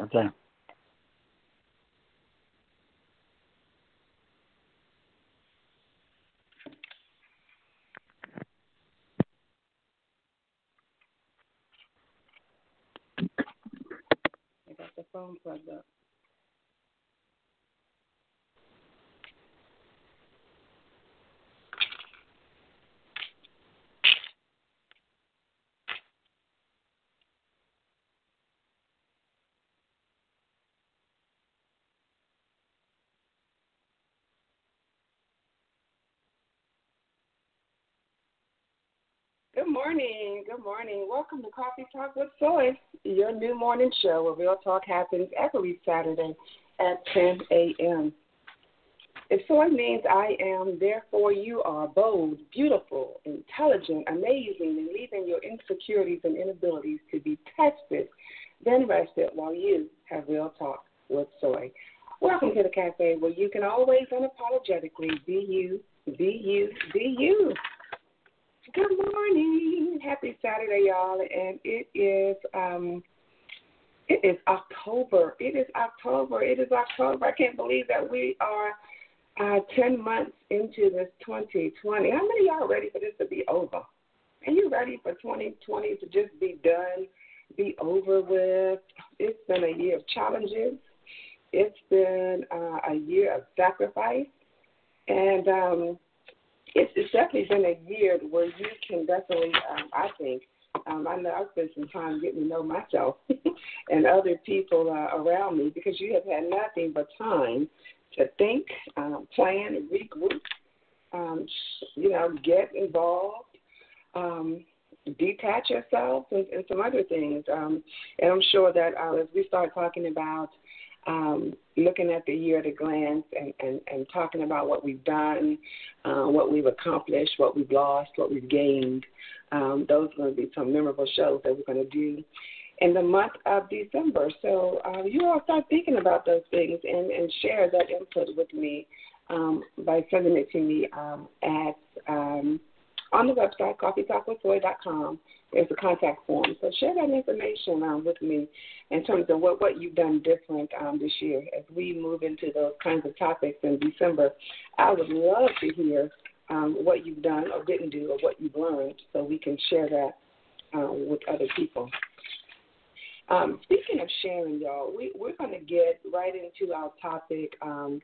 Okay. I got the phone plugged up. Good morning. Good morning. Welcome to Coffee Talk with Soy, your new morning show where real talk happens every Saturday at 10 a.m. If soy means I am, therefore you are bold, beautiful, intelligent, amazing, and leaving your insecurities and inabilities to be tested, then rest rested while you have real talk with soy. Welcome to the cafe where you can always unapologetically be you, be you, be you. Good morning. Happy Saturday, y'all. And it is um it is October. It is October. It is October. I can't believe that we are uh ten months into this twenty twenty. How many y'all ready for this to be over? Are you ready for twenty twenty to just be done, be over with? It's been a year of challenges. It's been uh, a year of sacrifice. And um it's, it's definitely been a year where you can definitely, um, I think, um, I know I've spent some time getting to know myself and other people uh, around me because you have had nothing but time to think, um, plan, regroup, um, you know, get involved, um, detach yourself, and, and some other things. Um, and I'm sure that uh, as we start talking about um, looking at the year at a glance and, and, and talking about what we've done, uh, what we've accomplished, what we've lost, what we've gained. Um, those are going to be some memorable shows that we're going to do in the month of December. So uh, you all start thinking about those things and, and share that input with me um, by sending it to me um, at um, on the website coffeetalkwithsoy.com there's a contact form. So share that information um, with me in terms of what, what you've done different um, this year. As we move into those kinds of topics in December, I would love to hear um, what you've done or didn't do or what you've learned so we can share that um, with other people. Um, speaking of sharing, y'all, we, we're going to get right into our topic um,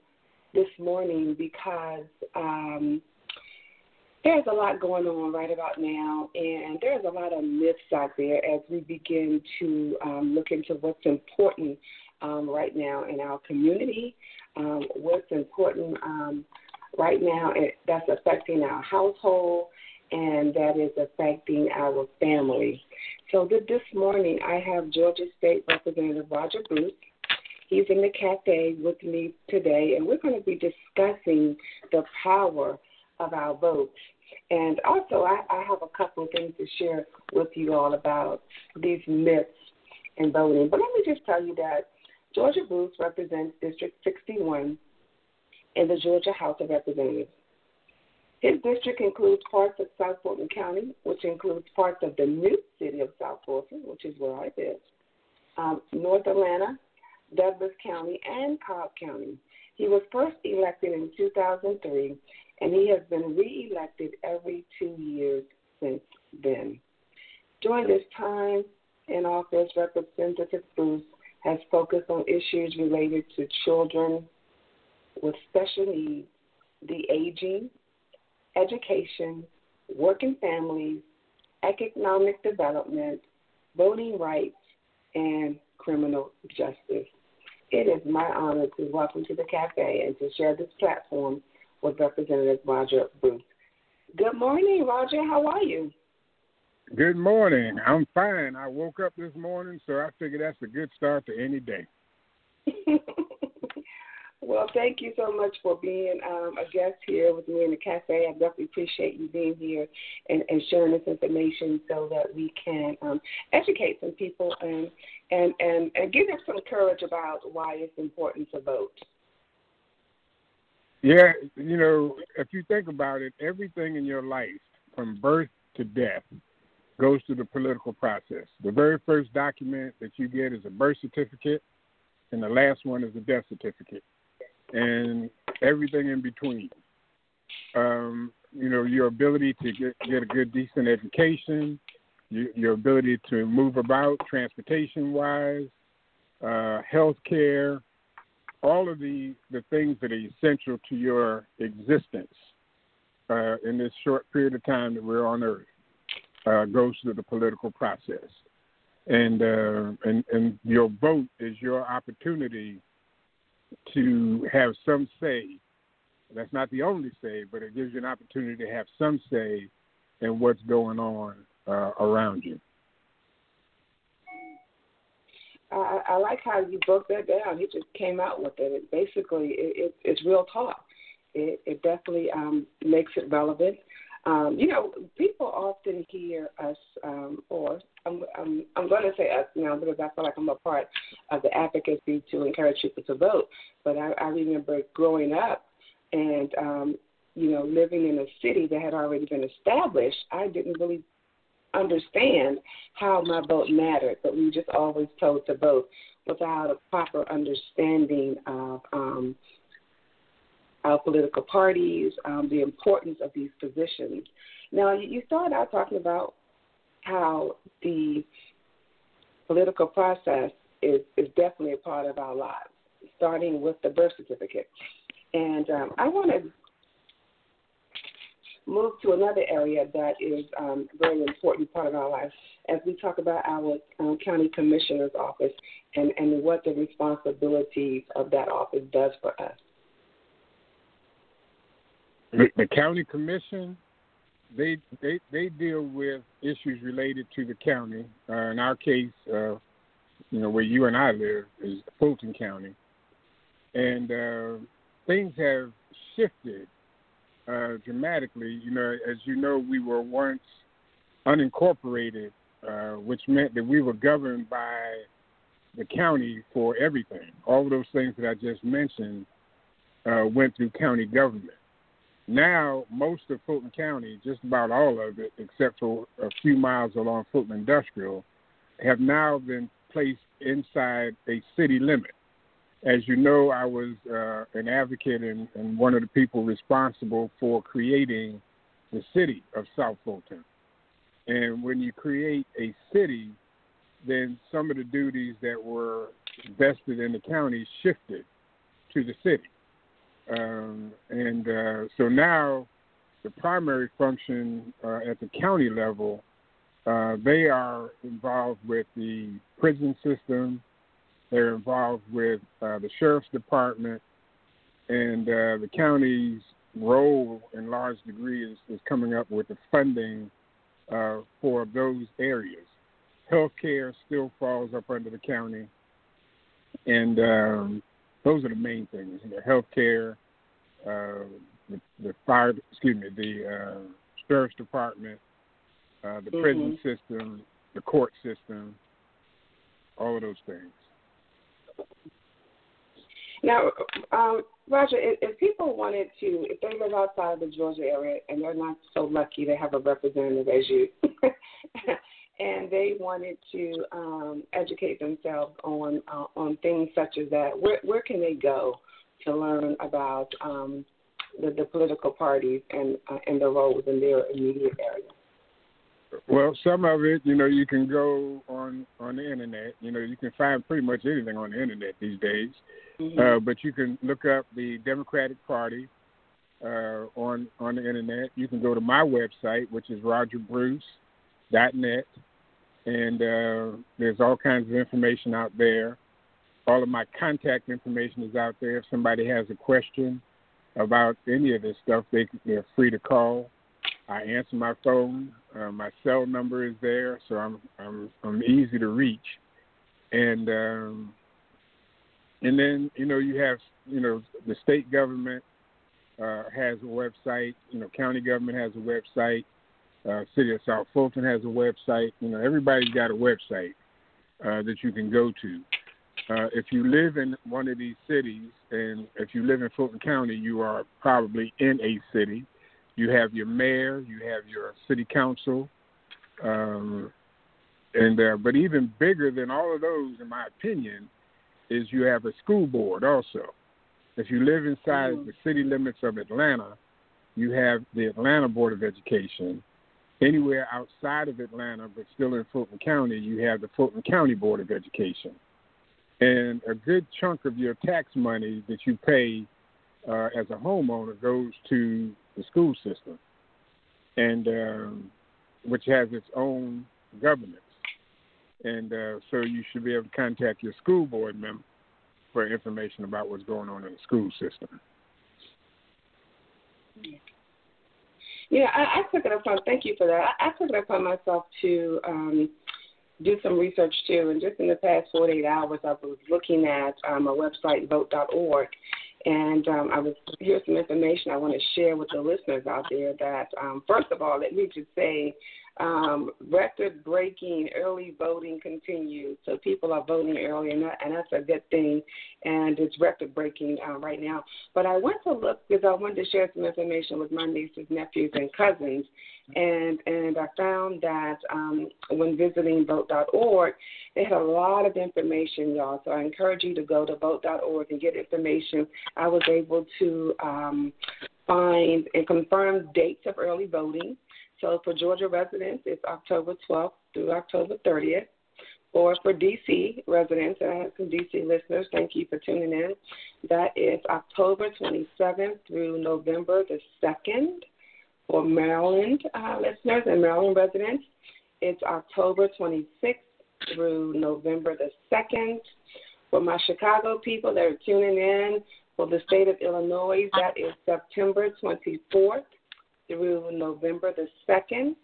this morning because um, – there's a lot going on right about now, and there's a lot of myths out there as we begin to um, look into what's important um, right now in our community, um, what's important um, right now that's affecting our household, and that is affecting our family. So this morning, I have Georgia State Representative Roger Bruce. He's in the cafe with me today, and we're going to be discussing the power of our votes. And also, I, I have a couple of things to share with you all about these myths in voting. But let me just tell you that Roger Bruce represents District 61 in the Georgia House of Representatives. His district includes parts of South Fulton County, which includes parts of the new city of South Fulton, which is where I live, um, North Atlanta, Douglas County, and Cobb County. He was first elected in 2003 and he has been reelected every two years since then. During this time in office, Representative Bruce has focused on issues related to children with special needs, the aging, education, working families, economic development, voting rights, and criminal justice. It is my honor to welcome to the cafe and to share this platform with Representative Roger Bruce. Good morning, Roger. How are you? Good morning. I'm fine. I woke up this morning, so I figure that's a good start to any day. well, thank you so much for being um, a guest here with me in the cafe. I definitely appreciate you being here and, and sharing this information so that we can um, educate some people and, and, and, and give them some courage about why it's important to vote. Yeah, you know, if you think about it, everything in your life, from birth to death, goes through the political process. The very first document that you get is a birth certificate. and the last one is a death certificate, and everything in between. Um, you know, your ability to get get a good, decent education, your, your ability to move about transportation wise, uh, health care, all of the, the things that are essential to your existence uh, in this short period of time that we're on Earth uh, goes through the political process. And, uh, and and your vote is your opportunity to have some say. That's not the only say, but it gives you an opportunity to have some say in what's going on uh, around you. I, I like how you broke that down. You just came out with it. it basically, it, it, it's real talk. It, it definitely um, makes it relevant. Um, you know, people often hear us, um, or I'm, I'm, I'm going to say us now because I feel like I'm a part of the advocacy to encourage people to vote. But I, I remember growing up and, um, you know, living in a city that had already been established. I didn't really understand how my vote mattered, but we just always told to vote without a proper understanding of um, our political parties, um, the importance of these positions. Now, you started out talking about how the political process is, is definitely a part of our lives, starting with the birth certificate. And um, I want to move to another area that is um, a very important part of our lives as we talk about our um, county commissioner's office and, and what the responsibilities of that office does for us. The, the county commission, they, they they deal with issues related to the county. Uh, in our case, uh, you know where you and I live is Fulton County, and uh, things have shifted uh, dramatically. You know, as you know, we were once unincorporated, uh, which meant that we were governed by the county for everything. All of those things that I just mentioned uh, went through county government. Now, most of Fulton County, just about all of it, except for a few miles along Fulton Industrial, have now been placed inside a city limit as you know, I was uh, an advocate and, and one of the people responsible for creating the city of South Fulton. And when you create a city, then some of the duties that were vested in the county shifted to the city. Um, and uh, so now the primary function uh, at the county level, uh, they are involved with the prison system, they're involved with uh, the sheriff's department, and uh, the county's role in large degree is, is coming up with the funding uh, for those areas. Healthcare still falls up under the county, and um, those are the main things: the healthcare, uh, the, the fire, excuse me, the uh, sheriff's department, uh, the mm-hmm. prison system, the court system, all of those things. Now, um, Roger, if, if people wanted to, if they live outside of the Georgia area and they're not so lucky to have a representative as you, and they wanted to um, educate themselves on uh, on things such as that, where where can they go to learn about um, the, the political parties and uh, and the roles in their immediate area? Well, some of it, you know, you can go on on the internet. You know, you can find pretty much anything on the internet these days. Mm-hmm. Uh, but you can look up the Democratic Party uh, on on the internet. You can go to my website, which is rogerbruce.net, and uh, there's all kinds of information out there. All of my contact information is out there. If somebody has a question about any of this stuff, they they're free to call. I answer my phone. Uh, my cell number is there, so I'm I'm I'm easy to reach. And um, and then you know you have you know the state government uh, has a website. You know, county government has a website. Uh, City of South Fulton has a website. You know, everybody's got a website uh, that you can go to. Uh, if you live in one of these cities, and if you live in Fulton County, you are probably in a city. You have your mayor, you have your city council, um, and uh, but even bigger than all of those, in my opinion, is you have a school board also. If you live inside mm-hmm. the city limits of Atlanta, you have the Atlanta Board of Education. Anywhere outside of Atlanta, but still in Fulton County, you have the Fulton County Board of Education. And a good chunk of your tax money that you pay uh, as a homeowner goes to the school system, and um, which has its own governance. And uh, so you should be able to contact your school board member for information about what's going on in the school system. Yeah, I, I took it upon. Thank you for that. I, I took it upon myself to um, do some research too. And just in the past 48 hours, I was looking at um, a website, vote.org, and um, I was here's some information I want to share with the listeners out there. That um, first of all, let me just say um, record breaking early voting continues. So people are voting early, and, that, and that's a good thing. And it's record breaking uh, right now. But I went to look because I wanted to share some information with my nieces, nephews, and cousins. And and I found that um, when visiting vote.org, they had a lot of information, y'all. So I encourage you to go to vote.org and get information. I was able to um, find and confirm dates of early voting. So for Georgia residents, it's October 12th through October 30th. Or for DC residents, and I have some DC listeners, thank you for tuning in. That is October 27th through November the 2nd. For Maryland uh, listeners and Maryland residents, it's October 26th through November the 2nd. For my Chicago people that are tuning in, for the state of Illinois, that is September 24th through November the 2nd.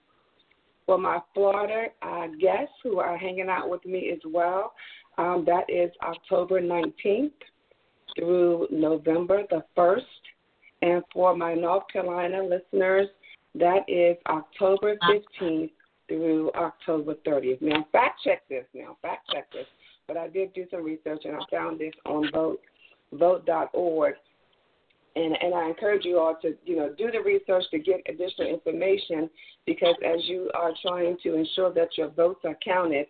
For my Florida uh, guests who are hanging out with me as well, um, that is October 19th through November the 1st. And for my North Carolina listeners, that is October 15th through October 30th. Now, fact check this. Now, fact check this. But I did do some research and I found this on vote vote.org and and I encourage you all to you know do the research to get additional information because as you are trying to ensure that your votes are counted,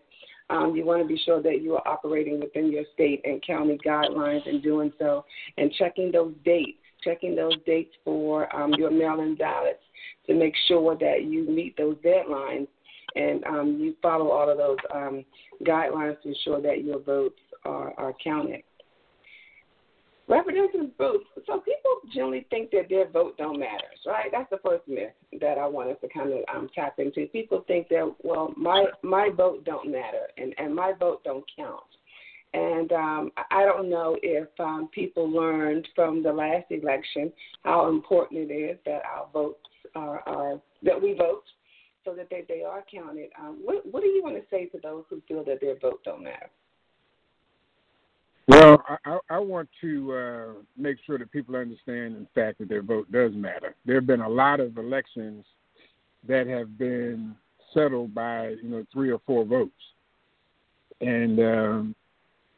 um, you want to be sure that you are operating within your state and county guidelines and doing so and checking those dates, checking those dates for um, your mail-in ballots to make sure that you meet those deadlines and um, you follow all of those um, guidelines to ensure that your votes are, are counted. Representatives vote. So people generally think that their vote don't matter, right? That's the first myth that I want us to kind of um, tap into. People think that well, my my vote don't matter, and and my vote don't count. And um, I don't know if um, people learned from the last election how important it is that our votes are, are that we vote so that they, they are counted. Um, what, what do you want to say to those who feel that their vote don't matter? Well, I, I want to uh, make sure that people understand, in fact, that their vote does matter. There have been a lot of elections that have been settled by you know three or four votes, and um,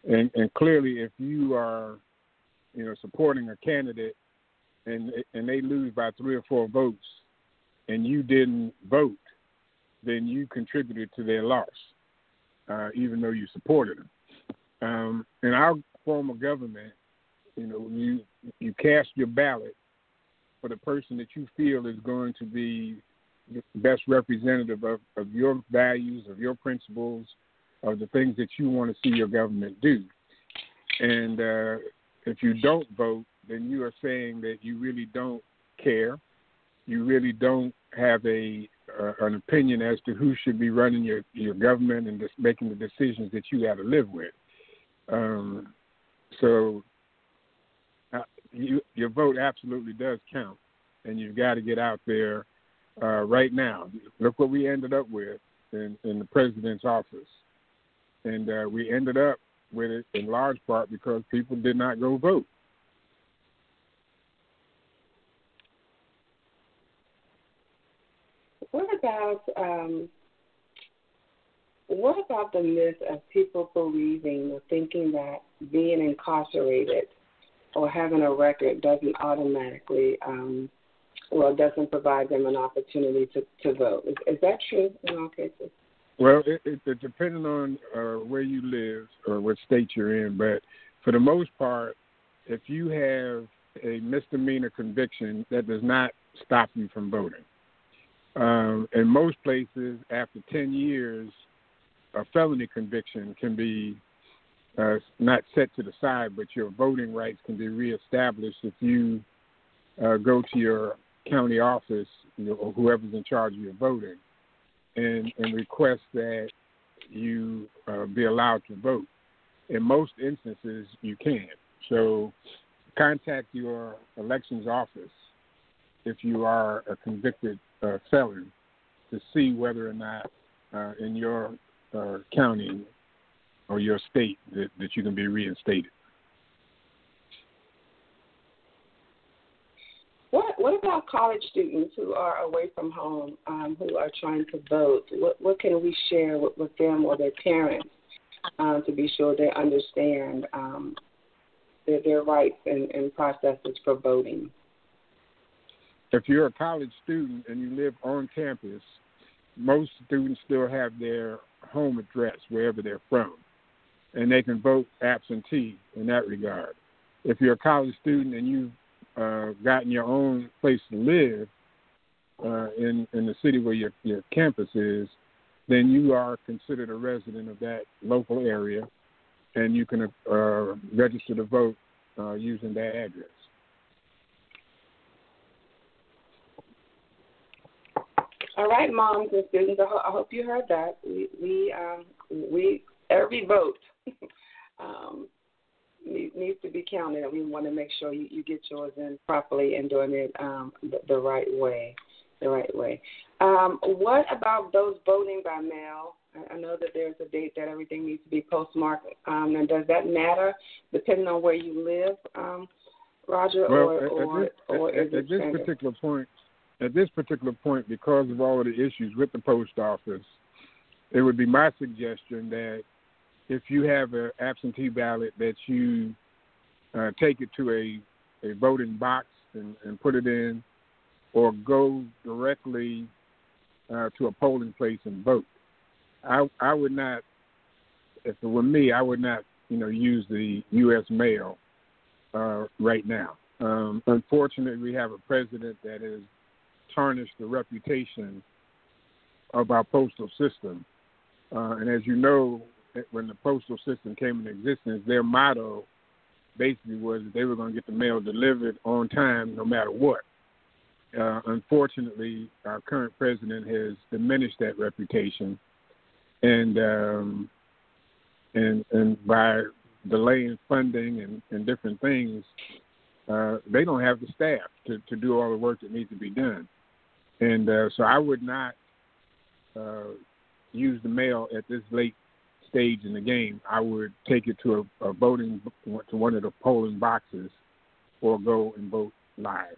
and and clearly, if you are you know supporting a candidate and and they lose by three or four votes, and you didn't vote, then you contributed to their loss, uh, even though you supported them. Um, in our form of government, you know, you you cast your ballot for the person that you feel is going to be the best representative of, of your values, of your principles, of the things that you want to see your government do. And uh, if you don't vote, then you are saying that you really don't care. You really don't have a uh, an opinion as to who should be running your your government and just making the decisions that you got to live with. Um, so uh, you, your vote absolutely does count, and you've got to get out there uh, right now. Look what we ended up with in, in the president's office, and uh, we ended up with it in large part because people did not go vote. What about um, what about the myth of people believing or thinking that being incarcerated or having a record doesn't automatically, um, well, doesn't provide them an opportunity to, to vote? Is, is that true in all cases? Well, it, it, depending on uh, where you live or what state you're in, but for the most part, if you have a misdemeanor conviction, that does not stop you from voting. Um, in most places, after 10 years, a felony conviction can be uh, not set to the side, but your voting rights can be reestablished if you uh, go to your county office you know, or whoever's in charge of your voting and, and request that you uh, be allowed to vote. In most instances, you can. So contact your elections office if you are a convicted uh, felon to see whether or not uh, in your uh, county or your state that, that you can be reinstated. What What about college students who are away from home, um, who are trying to vote? What What can we share with, with them or their parents um, to be sure they understand um, their, their rights and, and processes for voting? If you're a college student and you live on campus, most students still have their home address wherever they're from, and they can vote absentee in that regard. If you're a college student and you've uh, gotten your own place to live uh, in in the city where your your campus is, then you are considered a resident of that local area, and you can uh, register to vote uh, using that address. All right, moms and students. I, ho- I hope you heard that. We we um, we every vote um, needs to be counted, and we want to make sure you, you get yours in properly and doing it um, the, the right way. The right way. Um, what about those voting by mail? I know that there's a date that everything needs to be postmarked. Um, and does that matter depending on where you live, um, Roger, well, or, at, or, this, or at, is at this particular point, at this particular point, because of all of the issues with the post office, it would be my suggestion that if you have an absentee ballot, that you uh, take it to a, a voting box and, and put it in, or go directly uh, to a polling place and vote. I I would not, if it were me, I would not, you know, use the U.S. mail uh, right now. Um, unfortunately, we have a president that has tarnished the reputation of our postal system. Uh, and as you know, when the postal system came into existence, their motto basically was that they were going to get the mail delivered on time no matter what. Uh, unfortunately, our current president has diminished that reputation, and um, and and by delaying funding and, and different things, uh, they don't have the staff to, to do all the work that needs to be done. And uh, so I would not uh, use the mail at this late stage in the game. I would take it to a, a voting to one of the polling boxes, or go and vote live.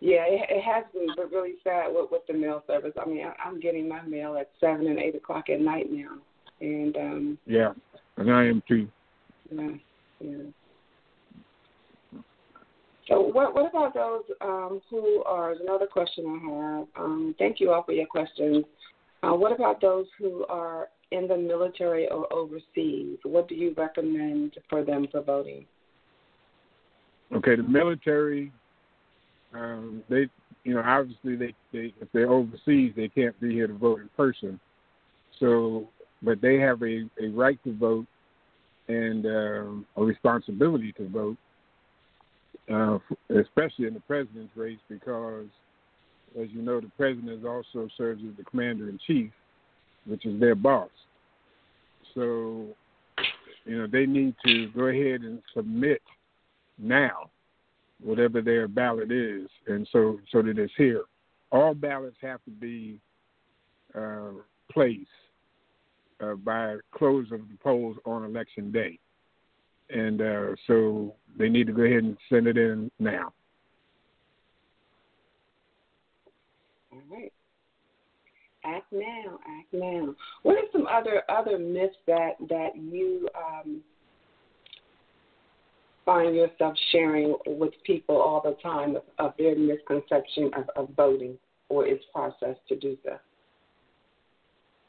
Yeah, it, it has been really sad with, with the mail service. I mean, I, I'm getting my mail at seven and eight o'clock at night now, and um Yeah, and I am too. yeah, yeah. So what what about those um, who are another question I have? Um, thank you all for your questions. Uh, what about those who are in the military or overseas? What do you recommend for them for voting? Okay, the military, um, they, you know, obviously they, they, if they're overseas, they can't be here to vote in person. So, but they have a, a right to vote and um, a responsibility to vote, uh, especially in the president's race, because, as you know, the president also serves as the commander in chief, which is their boss. So, you know, they need to go ahead and submit now whatever their ballot is, and so so that it's here. All ballots have to be uh, placed uh, by close of the polls on election day, and uh, so they need to go ahead and send it in now. All right. Act now, act now. What are some other other myths that that you um, find yourself sharing with people all the time of, of their misconception of, of voting or its process to do so?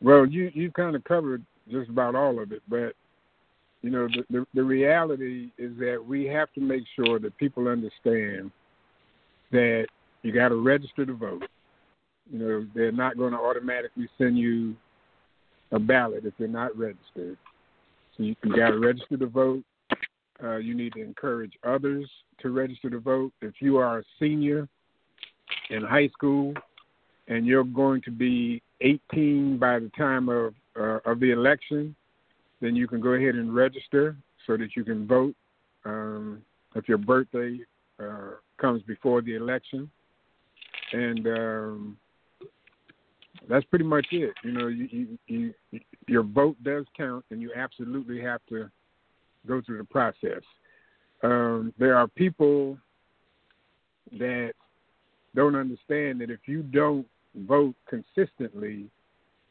Well, you you kind of covered just about all of it, but you know, the, the, the reality is that we have to make sure that people understand that you got to register to vote. You know, they're not going to automatically send you a ballot if you're not registered. So you, you got to register to vote. Uh, you need to encourage others to register to vote. If you are a senior in high school and you're going to be 18 by the time of uh, of the election, then you can go ahead and register so that you can vote um, if your birthday uh, comes before the election. And um, that's pretty much it. You know, you, you, you, your vote does count, and you absolutely have to go through the process. Um, there are people that don't understand that if you don't vote consistently,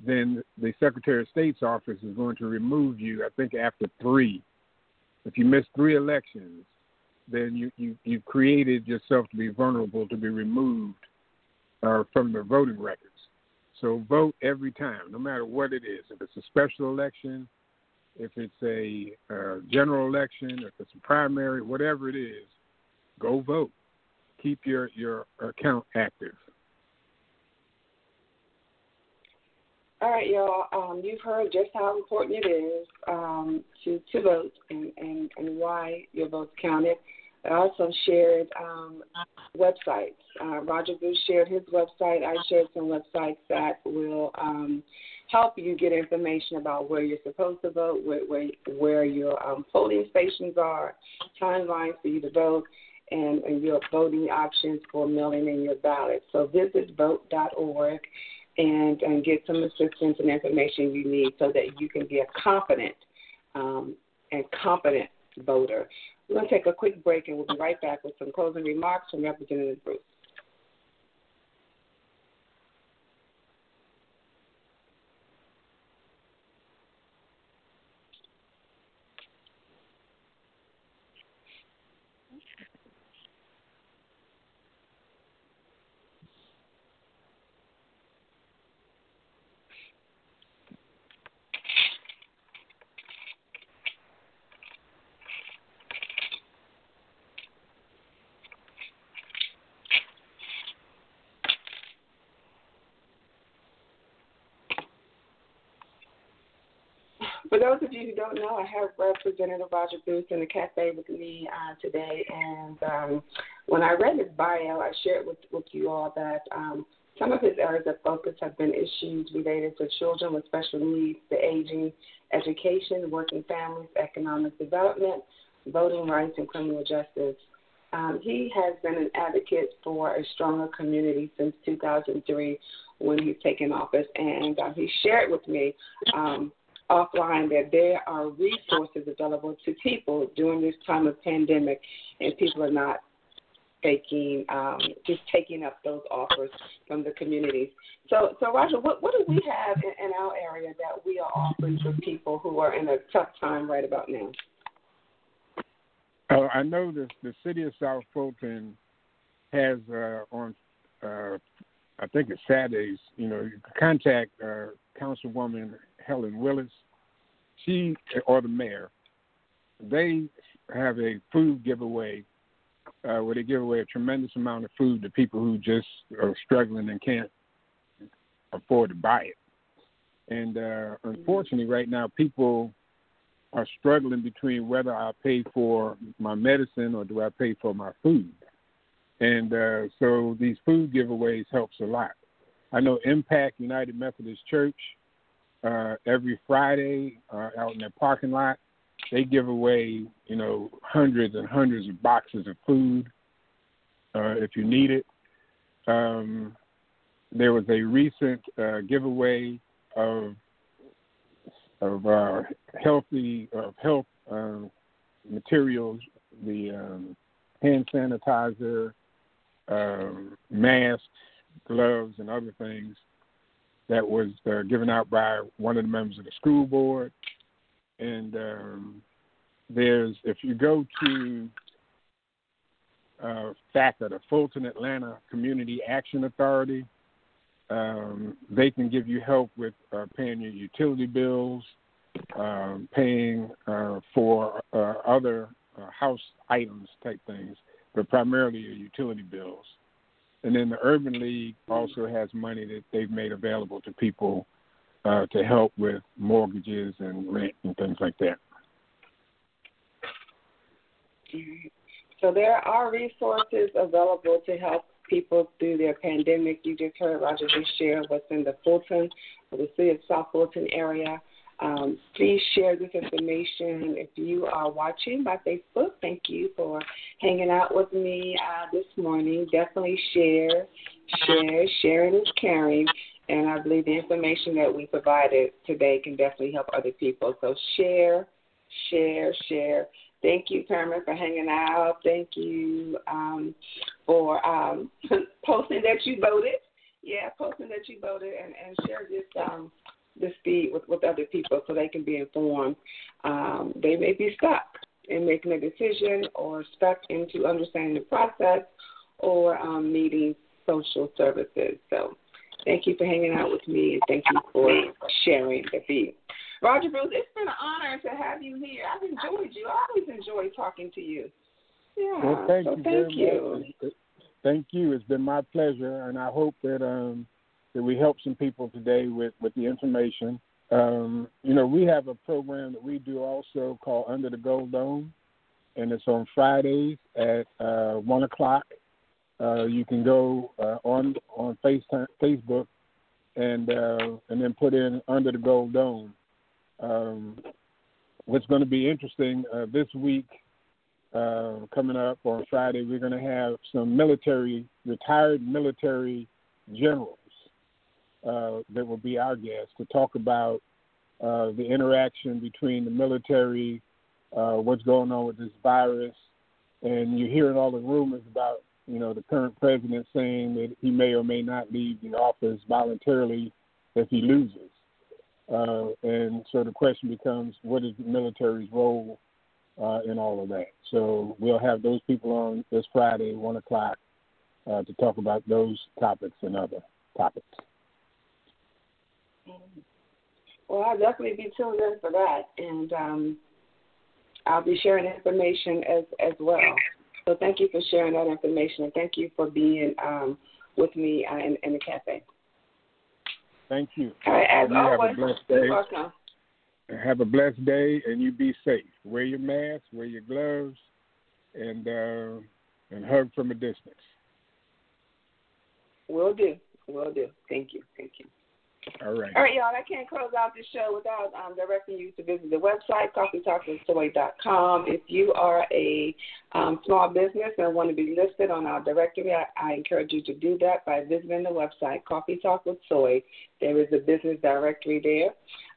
then the Secretary of State's office is going to remove you, I think, after three. If you miss three elections, then you, you, you've created yourself to be vulnerable to be removed uh, from the voting records. So vote every time, no matter what it is. If it's a special election, if it's a uh, general election, if it's a primary, whatever it is, go vote. Keep your, your account active. All right, y'all. Um, you've heard just how important it is um, to to vote and, and, and why your vote's counted. I also shared um, websites. Uh, Roger Bruce shared his website. I shared some websites that will um, help you get information about where you're supposed to vote, where where, where your um, polling stations are, timelines for you to vote, and, and your voting options for mailing in your ballot. So visit vote.org and, and get some assistance and information you need so that you can be a confident um, and competent voter. We're going to take a quick break and we'll be right back with some closing remarks from Representative Bruce. For those of you who don't know, I have Representative Roger Bruce in the cafe with me uh, today. And um, when I read his bio, I shared with, with you all that um, some of his areas of focus have been issues related to children with special needs, the aging, education, working families, economic development, voting rights, and criminal justice. Um, he has been an advocate for a stronger community since 2003 when he's taken office, and uh, he shared with me um, offline that there are resources available to people during this time of pandemic, and people are not taking um, just taking up those offers from the communities. So, so Roger, what, what do we have in, in our area that we are offering for people who are in a tough time right about now? Uh, I know that the city of South Fulton has uh, on, uh, I think it's Saturdays. You know, you contact uh, Councilwoman Helen Willis, she or the mayor, they have a food giveaway uh, where they give away a tremendous amount of food to people who just are struggling and can't afford to buy it. And uh, unfortunately, right now, people are struggling between whether I pay for my medicine or do I pay for my food. And uh, so these food giveaways helps a lot. I know Impact United Methodist Church uh, every Friday uh, out in their parking lot. They give away, you know, hundreds and hundreds of boxes of food uh, if you need it. Um, there was a recent uh, giveaway of of uh, healthy of health uh, materials, the um, hand sanitizer, um, masks, gloves, and other things that was uh, given out by one of the members of the school board. And um, there's, if you go to uh, FACA, the Fulton Atlanta Community Action Authority, um, they can give you help with uh, paying your utility bills. um, paying uh, for uh, other uh, house items type things, but primarily your utility bills. And then the Urban League also has money that they've made available to people uh, to help with mortgages and rent and things like that. So there are resources available to help people through their pandemic. You just heard Roger just share what's in the Fulton, the city of South Fulton area. Um, please share this information if you are watching by Facebook. Thank you for hanging out with me uh, this morning. Definitely share, share. Sharing is caring. And I believe the information that we provided today can definitely help other people. So share, share, share. Thank you, Carmen, for hanging out. Thank you um, for um, posting that you voted. Yeah, posting that you voted and, and share this um, this feed with, with other people so they can be informed. Um, they may be stuck in making a decision or stuck into understanding the process or um, needing social services. So thank you for hanging out with me and thank you for sharing the feed. Roger Bruce, it's been an honor to have you here. I've enjoyed you. I always enjoy talking to you. Yeah. Well, thank so you thank you. much. Thank you. It's been my pleasure, and I hope that um, that we help some people today with with the information. Um, you know, we have a program that we do also called Under the Gold Dome, and it's on Fridays at uh, one o'clock. Uh, you can go uh, on on FaceTime, Facebook and uh, and then put in Under the Gold Dome um, what's going to be interesting uh, this week, uh, coming up on Friday, we're going to have some military, retired military generals uh, that will be our guest to talk about uh, the interaction between the military, uh, what's going on with this virus, and you're hearing all the rumors about, you know, the current president saying that he may or may not leave the office voluntarily if he loses. Uh, and so the question becomes, what is the military's role uh, in all of that? So we'll have those people on this Friday, one o'clock, uh, to talk about those topics and other topics. Well, I'll definitely be tuned in for that, and um, I'll be sharing information as as well. So thank you for sharing that information, and thank you for being um, with me uh, in, in the cafe. Thank you. All right, as you always, have a blessed day. welcome. Have a blessed day, and you be safe. Wear your mask, wear your gloves, and uh, and hug from a distance. Will do. Will do. Thank you. Thank you. All right. All right, y'all. I can't close out the show without um, directing you to visit the website, coffeetalkwithsoy.com. If you are a um, small business and want to be listed on our directory, I, I encourage you to do that by visiting the website, Coffee Talk with Soy. There is a business directory there.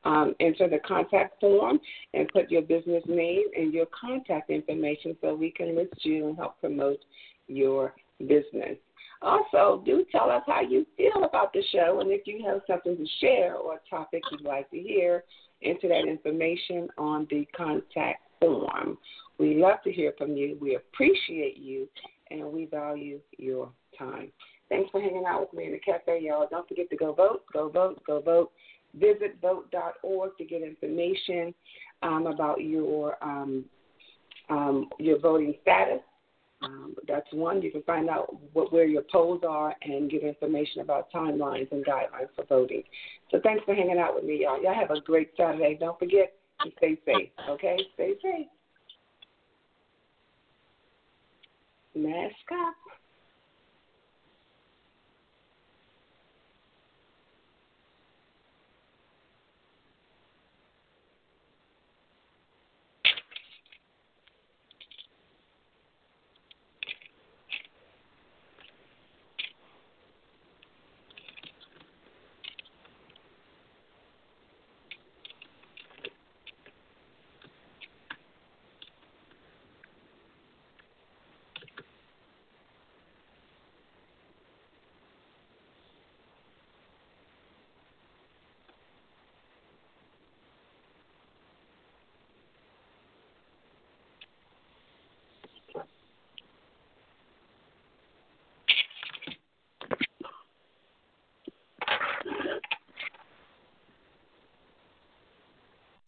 Um, enter the contact form and put your business name and your contact information so we can list you and help promote your business. Also, do tell us how you feel about the show and if you have something to share or a topic you'd like to hear, enter that information on the contact form. We love to hear from you. We appreciate you and we value your time. Thanks for hanging out with me in the cafe, y'all. Don't forget to go vote, go vote, go vote. Visit vote.org to get information um, about your um, um, your voting status. Um, that's one. You can find out what, where your polls are and get information about timelines and guidelines for voting. So thanks for hanging out with me, y'all. Y'all have a great Saturday. Don't forget to stay safe, okay? Stay safe. Mask up.